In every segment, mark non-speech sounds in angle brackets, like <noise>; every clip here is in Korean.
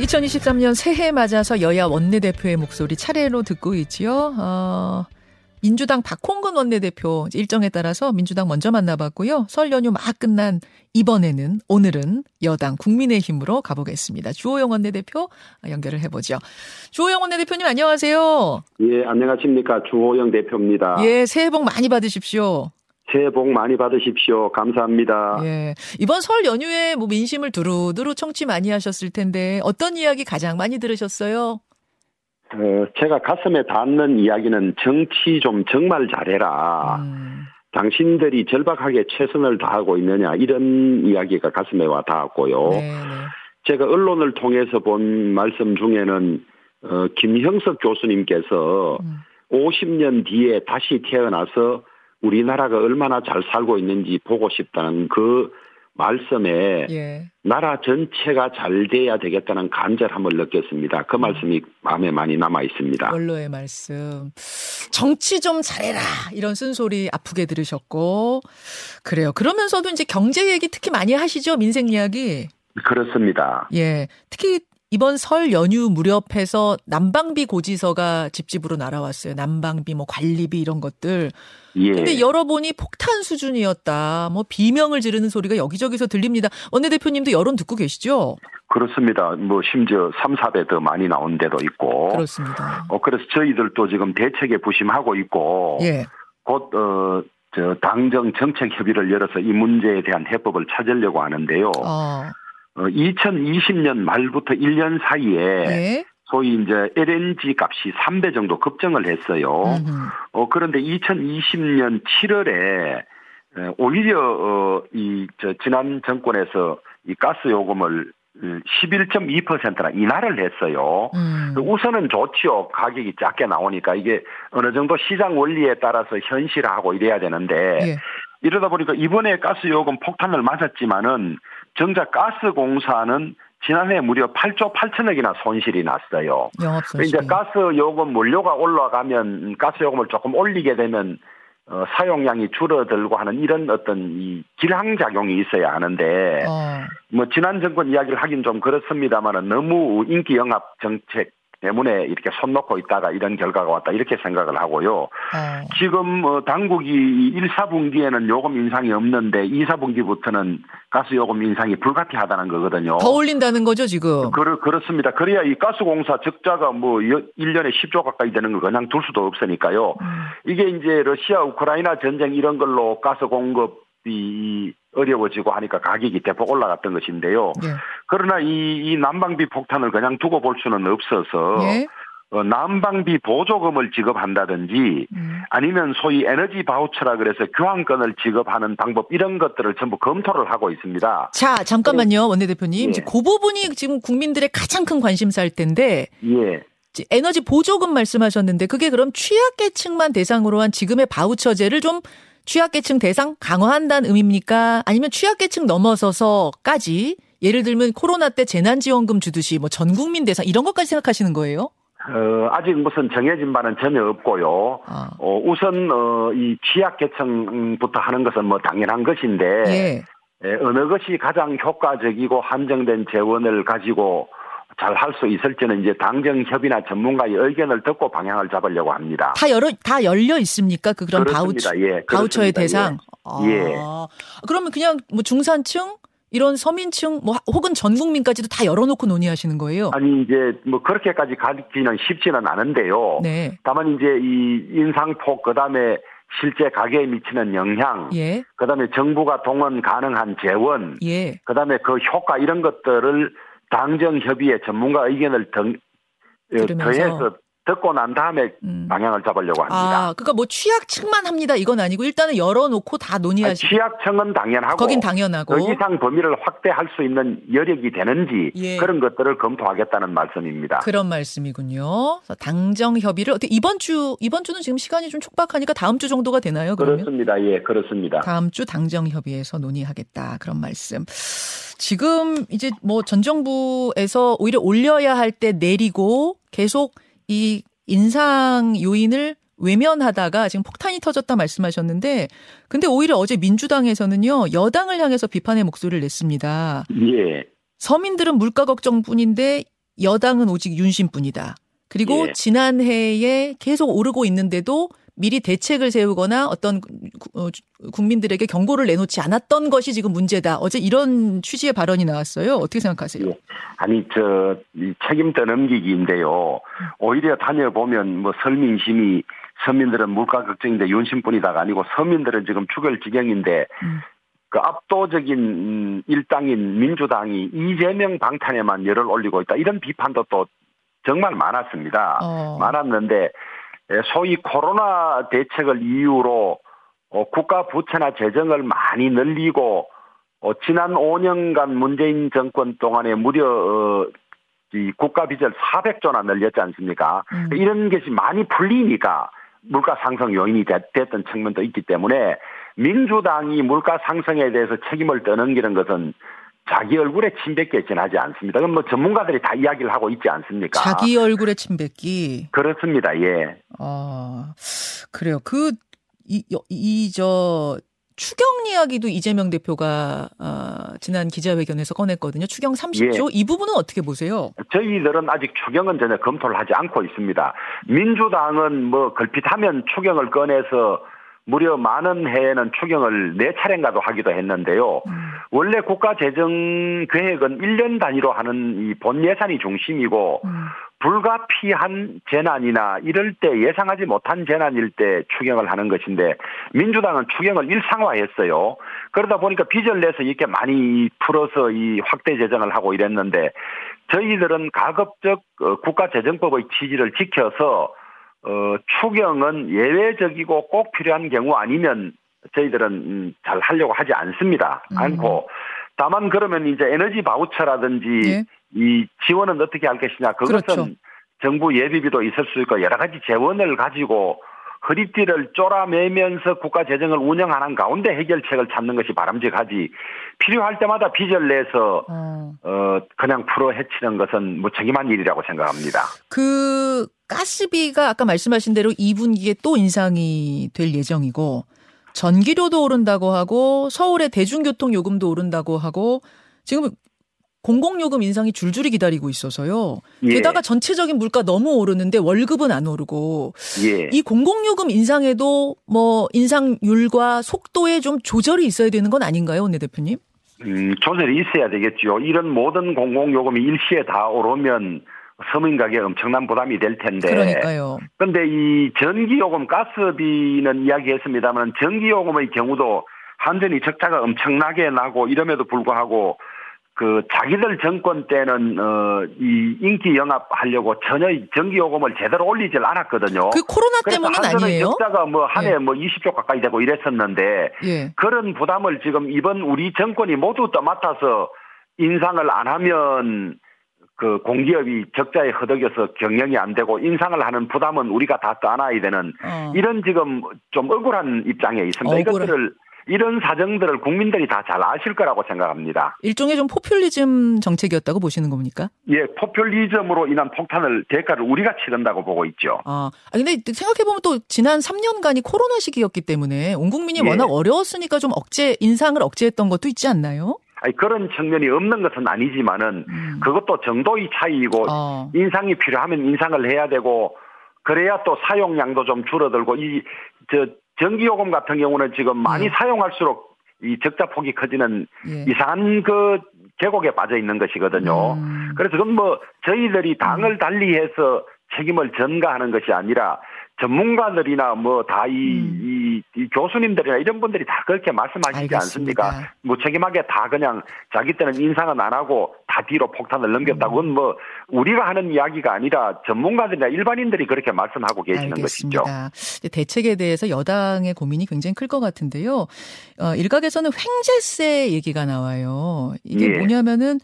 2023년 새해 맞아서 여야 원내대표의 목소리 차례로 듣고 있지요. 어, 민주당 박홍근 원내대표 일정에 따라서 민주당 먼저 만나봤고요. 설 연휴 막 끝난 이번에는 오늘은 여당 국민의힘으로 가보겠습니다. 주호영 원내대표 연결을 해보죠. 주호영 원내대표님 안녕하세요. 예, 안녕하십니까. 주호영 대표입니다. 예, 새해 복 많이 받으십시오. 새해 복 많이 받으십시오. 감사합니다. 예. 이번 설 연휴에 뭐 민심을 두루두루 청취 많이 하셨을 텐데 어떤 이야기 가장 많이 들으셨어요? 어, 제가 가슴에 닿는 이야기는 정치 좀 정말 잘해라. 음. 당신들이 절박하게 최선을 다하고 있느냐 이런 이야기가 가슴에 와 닿았고요. 네, 네. 제가 언론을 통해서 본 말씀 중에는 어, 김형석 교수님께서 음. 50년 뒤에 다시 태어나서 우리나라가 얼마나 잘 살고 있는지 보고 싶다는 그 말씀에 예. 나라 전체가 잘 돼야 되겠다는 간절함을 느꼈습니다. 그 음. 말씀이 마음에 많이 남아 있습니다. 원로의 말씀. 정치 좀 잘해라 이런 쓴소리 아프게 들으셨고 그래요. 그러면서도 이제 경제 얘기 특히 많이 하시죠 민생 이야기. 그렇습니다. 예. 특히 이번 설 연휴 무렵해서 난방비 고지서가 집집으로 날아왔어요. 난방비, 뭐 관리비 이런 것들. 예. 근데 열어보니 폭탄 수준이었다. 뭐 비명을 지르는 소리가 여기저기서 들립니다. 원내대표님도 여론 듣고 계시죠? 그렇습니다. 뭐 심지어 3, 4배 더 많이 나온 데도 있고. 그렇습니다. 어 그래서 저희들도 지금 대책에 부심하고 있고. 예. 곧 어. 저 당정 정책 협의를 열어서 이 문제에 대한 해법을 찾으려고 하는데요. 어. 2020년 어, 말부터 1년 사이에 네. 소위 이제 LNG 값이 3배 정도 급증을 했어요. 어, 그런데 2020년 7월에 오히려 어, 이 저 지난 정권에서 이 가스 요금을 11.2%나 인하를 했어요. 음. 우선은 좋지요. 가격이 작게 나오니까 이게 어느 정도 시장 원리에 따라서 현실화하고 이래야 되는데 예. 이러다 보니까 이번에 가스 요금 폭탄을 맞았지만은 정작 가스공사는 지난해 무려 8조 8천억이나 손실이 났어요. 이제 가스 요금 원료가 올라가면 가스 요금을 조금 올리게 되면 어, 사용량이 줄어들고 하는 이런 어떤 이 길항 작용이 있어야 하는데 어. 뭐 지난 정권 이야기를 하긴 좀 그렇습니다만은 너무 인기 영합 정책 때문에 이렇게 손 놓고 있다가 이런 결과가 왔다 이렇게 생각을 하고요. 어. 지금 뭐 당국이 1, 4분기에는 요금 인상이 없는데 2, 4분기부터는 가스 요금 인상이 불가피하다는 거거든요. 더 올린다는 거죠, 지금? 그렇, 그렇습니다. 그래야 이 가스공사 적자가 뭐 1년에 10조 가까이 되는 거 그냥 둘 수도 없으니까요. 음. 이게 이제 러시아 우크라이나 전쟁 이런 걸로 가스 공급 이 어려워지고 하니까 가격이 대폭 올라갔던 것인데요. 예. 그러나 이, 이 난방비 폭탄을 그냥 두고 볼 수는 없어서 예. 어, 난방비 보조금을 지급한다든지 음. 아니면 소위 에너지 바우처라 그래서 교환권을 지급하는 방법 이런 것들을 전부 검토를 하고 있습니다. 자 잠깐만요 원내대표님 예. 그 부분이 지금 국민들의 가장 큰 관심사일 텐데 예. 에너지 보조금 말씀하셨는데 그게 그럼 취약계층만 대상으로 한 지금의 바우처제를 좀 취약계층 대상 강화한다는 의미입니까? 아니면 취약계층 넘어서서까지 예를 들면 코로나 때 재난지원금 주듯이 뭐 전 국민 대상 이런 것까지 생각하시는 거예요? 어, 아직 무슨 정해진 바는 전혀 없고요. 아. 어, 우선 어, 이 취약계층부터 하는 것은 뭐 당연한 것인데 예. 예, 어느 것이 가장 효과적이고 한정된 재원을 가지고 잘 할 수 있을지는 이제 당정 협의나 전문가의 의견을 듣고 방향을 잡으려고 합니다. 다 열어 다 열려 있습니까? 그 그런 바우처 예, 바우처의 대상. 예. 예. 아, 그러면 그냥 뭐 중산층 이런 서민층 뭐 혹은 전 국민까지도 다 열어놓고 논의하시는 거예요? 아니 이제 뭐 그렇게까지 가기는 쉽지는 않은데요. 네. 다만 이제 이 인상폭 그다음에 실제 가게에 미치는 영향, 예. 그다음에 정부가 동원 가능한 재원, 예. 그다음에 그 효과 이런 것들을 당정 협의회 전문가 의견을 등, 어, 더해서 듣고 난 다음에 음. 방향을 잡으려고 합니다. 아, 그러니까 뭐 취약층만 합니다. 이건 아니고 일단은 열어놓고 다 논의하시고. 취약층은 당연하고. 거긴 당연하고. 그 이상 범위를 확대할 수 있는 여력이 되는지 예. 그런 것들을 검토하겠다는 말씀입니다. 그런 말씀이군요. 당정 협의를 어떻게 이번 주 이번 주는 지금 시간이 좀 촉박하니까 다음 주 정도가 되나요? 그러면? 그렇습니다. 예, 그렇습니다. 다음 주 당정 협의에서 논의하겠다 그런 말씀. 지금 이제 뭐 전 정부에서 오히려 올려야 할 때 내리고 계속 이 인상 요인을 외면하다가 지금 폭탄이 터졌다 말씀하셨는데 근데 오히려 어제 민주당에서는요 여당을 향해서 비판의 목소리를 냈습니다. 예. 서민들은 물가 걱정뿐인데 여당은 오직 윤심뿐이다. 그리고 예. 지난해에 계속 오르고 있는데도 미리 대책을 세우거나 어떤 어, 국민들에게 경고를 내놓지 않았던 것이 지금 문제다. 어제 이런 취지의 발언이 나왔어요. 어떻게 생각하세요? 예. 아니 저 책임 떠넘기기인데요. 오히려 다녀보면 뭐 설민심이 서민들은 물가 걱정인데 윤심뿐이다가 아니고 서민들은 지금 죽을 지경인데 음. 그 압도적인 일당인 민주당이 이재명 방탄에만 열을 올리고 있다. 이런 비판도 또 정말 많았습니다. 어. 많았는데 소위 코로나 대책을 이유로 어, 국가 부채나 재정을 많이 늘리고 어, 지난 5년간 문재인 정권 동안에 무려 어, 이 국가 빚을 400조나 늘렸지 않습니까? 음. 이런 것이 많이 풀리니까 물가 상승 요인이 됐던 측면도 있기 때문에 민주당이 물가 상승에 대해서 책임을 떠넘기는 것은 자기 얼굴에 침뱉기에 지나지 않습니다. 그럼 뭐 전문가들이 다 이야기를 하고 있지 않습니까? 자기 얼굴에 침뱉기. 그렇습니다. 예. 아 그래요. 그 이 이 저 추경 이야기도 이재명 대표가 어, 지난 기자회견에서 꺼냈거든요. 추경 30조 예. 이 부분은 어떻게 보세요? 저희들은 아직 추경은 전혀 검토를 하지 않고 있습니다. 민주당은 뭐 걸핏하면 추경을 꺼내서 무려 많은 해에는 추경을 네 차례인가도 하기도 했는데요. 음. 원래 국가 재정 계획은 1년 단위로 하는 이 본 예산이 중심이고 음. 불가피한 재난이나 이럴 때 예상하지 못한 재난일 때 추경을 하는 것인데 민주당은 추경을 일상화했어요. 그러다 보니까 빚을 내서 이렇게 많이 풀어서 이 확대 재정을 하고 이랬는데 저희들은 가급적 어, 국가재정법의 취지를 지켜서 어, 추경은 예외적이고 꼭 필요한 경우 아니면 저희들은 음, 잘 하려고 하지 않습니다. 음. 않고 다만 그러면 이제 에너지 바우처라든지 예. 이 지원은 어떻게 할 것이냐 그것은 그렇죠. 정부 예비비도 있을 수 있고 여러 가지 재원을 가지고 허리띠를 쪼라매면서 국가 재정을 운영하는 가운데 해결책을 찾는 것이 바람직하지 필요할 때마다 빚을 내서 어, 어 그냥 풀어 헤치는 것은 무책임한 일이라고 생각합니다. 그 가스비가 아까 말씀하신 대로 2분기에 또 인상이 될 예정이고 전기료도 오른다고 하고 서울의 대중교통 요금도 오른다고 하고 지금 공공요금 인상이 줄줄이 기다리고 있어서요. 예. 게다가 전체적인 물가 너무 오르는데 월급은 안 오르고 예. 이 공공요금 인상에도 뭐 인상률과 속도에 좀 조절이 있어야 되는 건 아닌가요, 원내 대표님? 음, 조절이 있어야 되겠죠. 이런 모든 공공요금이 일시에 다 오르면 서민 가격에 엄청난 부담이 될 텐데. 그러니까요. 근데 이 전기요금, 가스비는 이야기했습니다만 전기요금의 경우도 한전이 적자가 엄청나게 나고 이럼에도 불구하고 그 자기들 정권 때는 어 이 인기 영합 하려고 전혀 전기 요금을 제대로 올리질 않았거든요. 그 코로나 때문은 아니에요? 적자가 뭐 한 해뭐 예. 뭐 20조 가까이 되고 이랬었는데 예. 그런 부담을 지금 이번 우리 정권이 모두 떠맡아서 인상을 안 하면 그 공기업이 적자에 허덕여서 경영이 안 되고 인상을 하는 부담은 우리가 다 떠안아야 되는 어. 이런 지금 좀 억울한 입장에 있습니다. 억울한. 이것들을 이런 사정들을 국민들이 다 잘 아실 거라고 생각합니다. 일종의 좀 포퓰리즘 정책이었다고 보시는 겁니까? 예, 포퓰리즘으로 인한 폭탄을 대가를 우리가 치른다고 보고 있죠. 아, 근데 생각해 보면 또 지난 3년간이 코로나 시기였기 때문에 온 국민이 예. 워낙 어려웠으니까 좀 억제 인상을 억제했던 것도 있지 않나요? 아니 그런 측면이 없는 것은 아니지만은 음. 그것도 정도의 차이이고 어. 인상이 필요하면 인상을 해야 되고 그래야 또 사용량도 좀 줄어들고 이 저 전기요금 같은 경우는 지금 많이 예. 사용할수록 이 적자 폭이 커지는 예. 이상한 그 계곡에 빠져 있는 것이거든요. 음. 그래서 그건 뭐 저희들이 당을 음. 달리해서 책임을 전가하는 것이 아니라 전문가들이나 뭐 다이 음. 이, 이 교수님들이나 이런 분들이 다 그렇게 말씀하시지 알겠습니다. 않습니까? 무책임하게 다 그냥 자기 때는 인상은 안 하고 다 뒤로 폭탄을 넘겼다고 그건 뭐 우리가 하는 이야기가 아니라 전문가들이나 일반인들이 그렇게 말씀하고 계시는 알겠습니다. 것이죠. 대책에 대해서 여당의 고민이 굉장히 클 것 같은데요. 어, 일각에서는 횡재세 얘기가 나와요. 이게 예. 뭐냐면은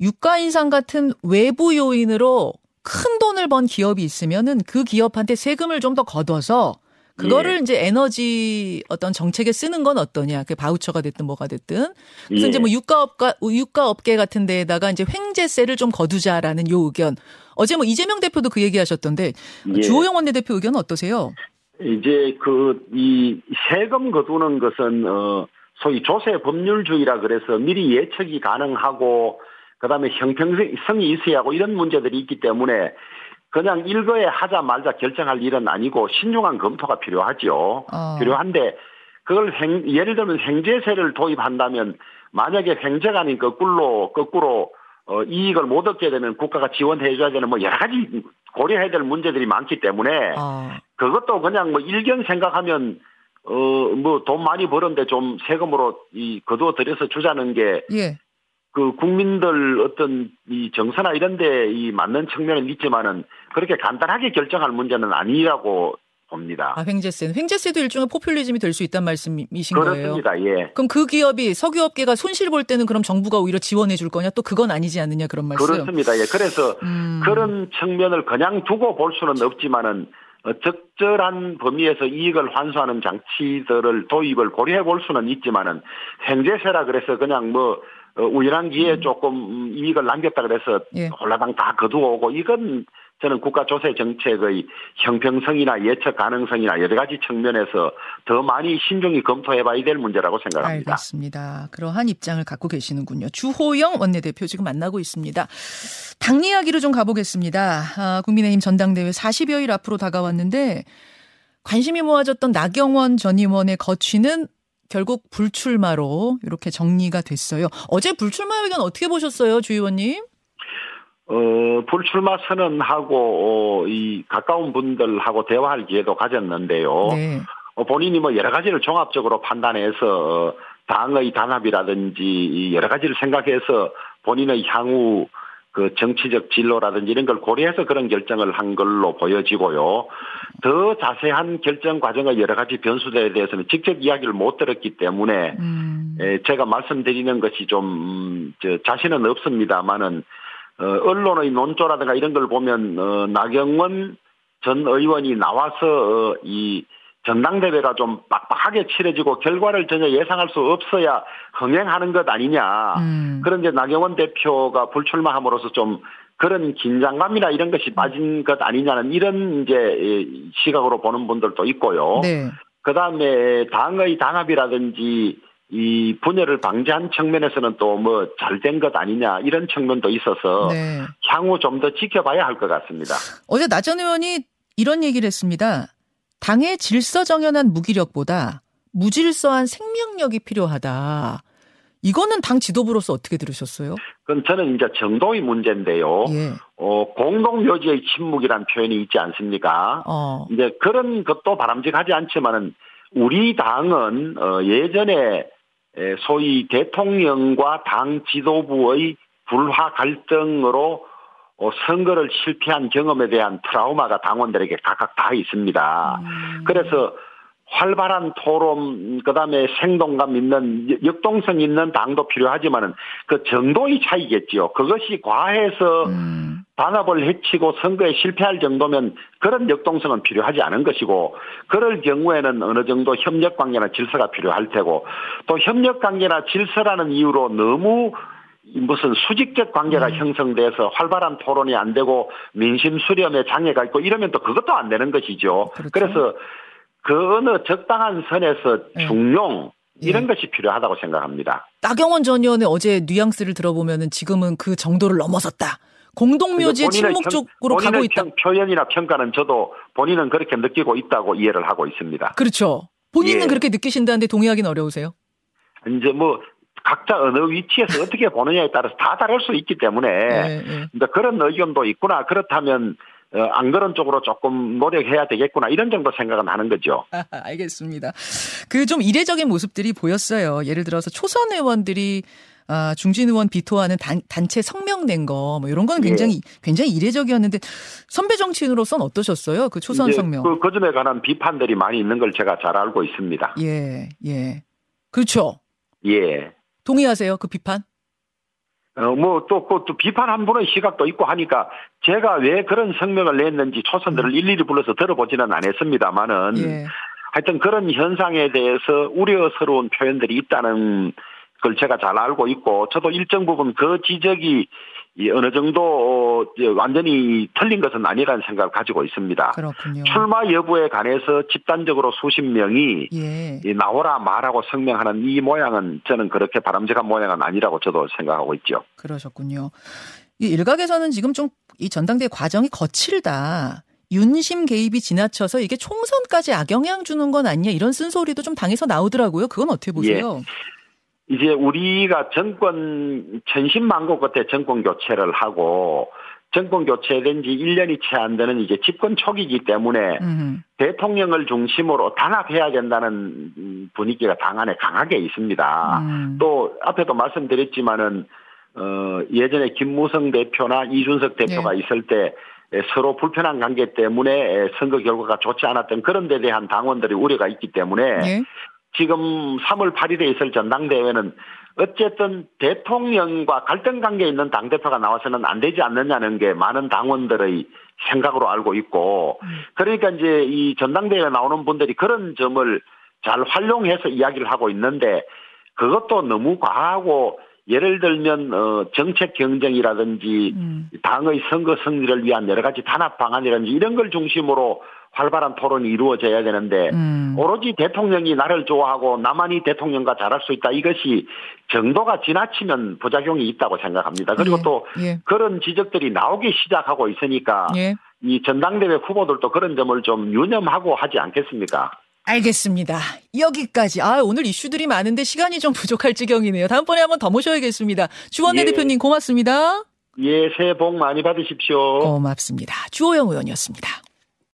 유가 인상 같은 외부 요인으로 큰 돈을 번 기업이 있으면은 그 기업한테 세금을 좀 더 걷어서 그거를 예. 이제 에너지 어떤 정책에 쓰는 건 어떠냐. 그 바우처가 됐든 뭐가 됐든. 그래서 예. 이제 뭐 유가업가, 유가업계 같은 데에다가 이제 횡재세를 좀 거두자라는 요 의견. 어제 뭐 이재명 대표도 그 얘기 하셨던데 예. 주호영 원내대표 의견은 어떠세요? 이제 그 이 세금 거두는 것은 어 소위 조세 법률주의라 그래서 미리 예측이 가능하고 그다음에 형평성이 있어야 하고 이런 문제들이 있기 때문에 그냥 일거에 하자 말자 결정할 일은 아니고 신중한 검토가 필요하죠. 어. 필요한데 그걸 행, 예를 들면 행제세를 도입한다면 만약에 횡재가 아닌 거꾸로 거꾸로 어, 이익을 못 얻게 되면 국가가 지원해줘야 되는 뭐 여러 가지 고려해야 될 문제들이 많기 때문에 어. 그것도 그냥 뭐 일견 생각하면 어 뭐 돈 많이 벌었는데 좀 세금으로 이 거두어 들여서 주자는 게 예. 그 국민들 어떤 이 정서나 이런 데 이 맞는 측면은 있지만은 그렇게 간단하게 결정할 문제는 아니라고 봅니다. 아, 횡재세는 횡재세도 일종의 포퓰리즘이 될 수 있다는 말씀이신 그렇습니다. 거예요. 예. 그럼 그 기업이 석유업계가 손실 볼 때는 그럼 정부가 오히려 지원해 줄 거냐? 또 그건 아니지 않느냐 그런 말씀. 그렇습니다. 예. 그래서 음. 그런 측면을 그냥 두고 볼 수는 없지만은 어, 적절한 범위에서 이익을 환수하는 장치들을 도입을 고려해 볼 수는 있지만은 횡재세라 그래서 그냥 뭐 어, 우연한 기회에 음. 조금 이익을 남겼다 그래서 예. 홀라당 다 거두어 오고 이건 저는 국가 조세 정책의 형평성이나 예측 가능성이나 여러 가지 측면에서 더 많이 신중히 검토해봐야 될 문제라고 생각합니다. 알겠습니다. 그러한 입장을 갖고 계시는군요. 주호영 원내대표 지금 만나고 있습니다. 당 이야기로 좀 가보겠습니다. 아, 국민의힘 전당대회 40여일 앞으로 다가왔는데 관심이 모아졌던 나경원 전 의원의 거취는 결국 불출마로 이렇게 정리가 됐어요. 어제 불출마 의견 어떻게 보셨어요, 주 의원님? 어, 불출마 선언하고, 어, 이, 가까운 분들하고 대화할 기회도 가졌는데요. 네. 어, 본인이 뭐 여러 가지를 종합적으로 판단해서, 어, 당의 단합이라든지 여러 가지를 생각해서 본인의 향후 그 정치적 진로라든지 이런 걸 고려해서 그런 결정을 한 걸로 보여지고요. 더 자세한 결정 과정의 여러 가지 변수들에 대해서는 직접 이야기를 못 들었기 때문에 음. 에, 제가 말씀드리는 것이 좀 음, 저, 자신은 없습니다만은 어, 언론의 논조라든가 이런 걸 보면 어, 나경원 전 의원이 나와서 어, 이 전당대회가 좀 빡빡하게 치러지고 결과를 전혀 예상할 수 없어야 흥행하는 것 아니냐. 음. 그런데 나경원 대표가 불출마함으로써 좀 그런 긴장감이나 이런 것이 빠진 것 아니냐는 이런 이제 시각으로 보는 분들도 있고요. 네. 그 다음에 당의 단합이라든지 이 분열을 방지한 측면에서는 또 뭐 잘 된 것 아니냐 이런 측면도 있어서 네. 향후 좀 더 지켜봐야 할 것 같습니다. 어제 나전 의원이 이런 얘기를 했습니다. 당의 질서 정연한 무기력보다 무질서한 생명력이 필요하다. 이거는 당 지도부로서 어떻게 들으셨어요? 그건 저는 이제 정도의 문제인데요. 예. 어, 공동묘지의 침묵이란 표현이 있지 않습니까? 어. 이제 그런 것도 바람직하지 않지만은 우리 당은 어, 예전에 소위 대통령과 당 지도부의 불화 갈등으로 어, 선거를 실패한 경험에 대한 트라우마가 당원들에게 각각 다 있습니다. 음. 그래서 활발한 토론, 그 다음에 생동감 있는, 역동성 있는 당도 필요하지만은 그 정도의 차이겠지요. 그것이 과해서 음. 단합을 해치고 선거에 실패할 정도면 그런 역동성은 필요하지 않은 것이고, 그럴 경우에는 어느 정도 협력 관계나 질서가 필요할 테고, 또 협력 관계나 질서라는 이유로 너무 무슨 수직적 관계가 음. 형성돼서 활발한 토론이 안 되고 민심 수렴에 장애가 있고 이러면 또 그것도 안 되는 것이죠. 그렇죠. 그래서 그 어느 적당한 선에서 네. 중용 네. 이런 예. 것이 필요하다고 생각합니다. 나경원 전 의원의 어제 뉘앙스를 들어보면은 지금은 그 정도를 넘어섰다. 공동묘지 침묵 쪽으로 가고 있다. 표현이나 평가는 저도 본인은 그렇게 느끼고 있다고 이해를 하고 있습니다. 그렇죠. 본인은 예. 그렇게 느끼신다는데 동의하기는 어려우세요? 이제 뭐 각자 어느 위치에서 어떻게 보느냐에 따라서 다 다를 수 있기 때문에 네, 네. 그런 의견도 있구나. 그렇다면 어, 안 그런 쪽으로 조금 노력해야 되겠구나 이런 정도 생각은 하는 거죠. <laughs> 알겠습니다. 그 좀 이례적인 모습들이 보였어요. 예를 들어서 초선 의원들이 아, 중진 의원 비토하는 단, 단체 성명 낸 거, 뭐 이런 건 굉장히, 예. 굉장히 이례적이었는데, 선배 정치인으로서는 어떠셨어요? 그 초선 성명. 그, 그 점에 관한 비판들이 많이 있는 걸 제가 잘 알고 있습니다. 예, 예. 그렇죠. 예. 동의하세요? 그 비판? 어, 뭐, 또, 그, 또 비판 한 분의 시각도 있고 하니까 제가 왜 그런 성명을 냈는지 초선들을 음. 일일이 불러서 들어보지는 않았습니다만은 예. 하여튼 그런 현상에 대해서 우려스러운 표현들이 있다는 걸 제가 잘 알고 있고 저도 일정 부분 그 지적이 이 어느 정도 어, 완전히 틀린 것은 아니라는 생각을 가지고 있습니다. 그렇군요. 출마 여부에 관해서 집단적으로 수십 명이 예. 나오라 말하고 성명하는 이 모양은 저는 그렇게 바람직한 모양은 아니라고 저도 생각하고 있죠. 그러셨군요. 이 일각에서는 지금 좀 이 전당대 과정이 거칠다. 윤심 개입이 지나쳐서 이게 총선까지 악영향 주는 건 아니냐 이런 쓴소리도 좀 당에서 나오더라고요. 그건 어떻게 보세요? 예. 이제 우리가 정권 천신만고 끝에 정권 교체를 하고 정권 교체된 지 1년이 채 안 되는 이제 집권 초기이기 때문에 음흠. 대통령을 중심으로 단합해야 된다는 분위기가 당 안에 강하게 있습니다. 음. 또 앞에도 말씀드렸지만은 어 예전에 김무성 대표나 이준석 대표가 네. 있을 때 서로 불편한 관계 때문에 선거 결과가 좋지 않았던 그런 데 대한 당원들의 우려가 있기 때문에 네. 지금 3월 8일에 있을 전당대회는 어쨌든 대통령과 갈등 관계에 있는 당대표가 나와서는 안 되지 않느냐는 게 많은 당원들의 생각으로 알고 있고 그러니까 이제 이 전당대회에 나오는 분들이 그런 점을 잘 활용해서 이야기를 하고 있는데 그것도 너무 과하고 예를 들면 어 정책 경쟁이라든지 음. 당의 선거 승리를 위한 여러 가지 단합 방안이라든지 이런 걸 중심으로 활발한 토론이 이루어져야 되는데 음. 오로지 대통령이 나를 좋아하고 나만이 대통령과 잘할 수 있다 이것이 정도가 지나치면 부작용이 있다고 생각합니다. 그리고 예. 또 예. 그런 지적들이 나오기 시작하고 있으니까 예. 이 전당대회 후보들도 그런 점을 좀 유념하고 하지 않겠습니까? 알겠습니다. 여기까지. 아, 오늘 이슈들이 많은데 시간이 좀 <laughs> 부족할 지경이네요. 다음번에 한번 더 모셔야겠습니다. 주원내 예. 대표님 고맙습니다. 예, 새해 복 많이 받으십시오. 고맙습니다. 주호영 의원이었습니다.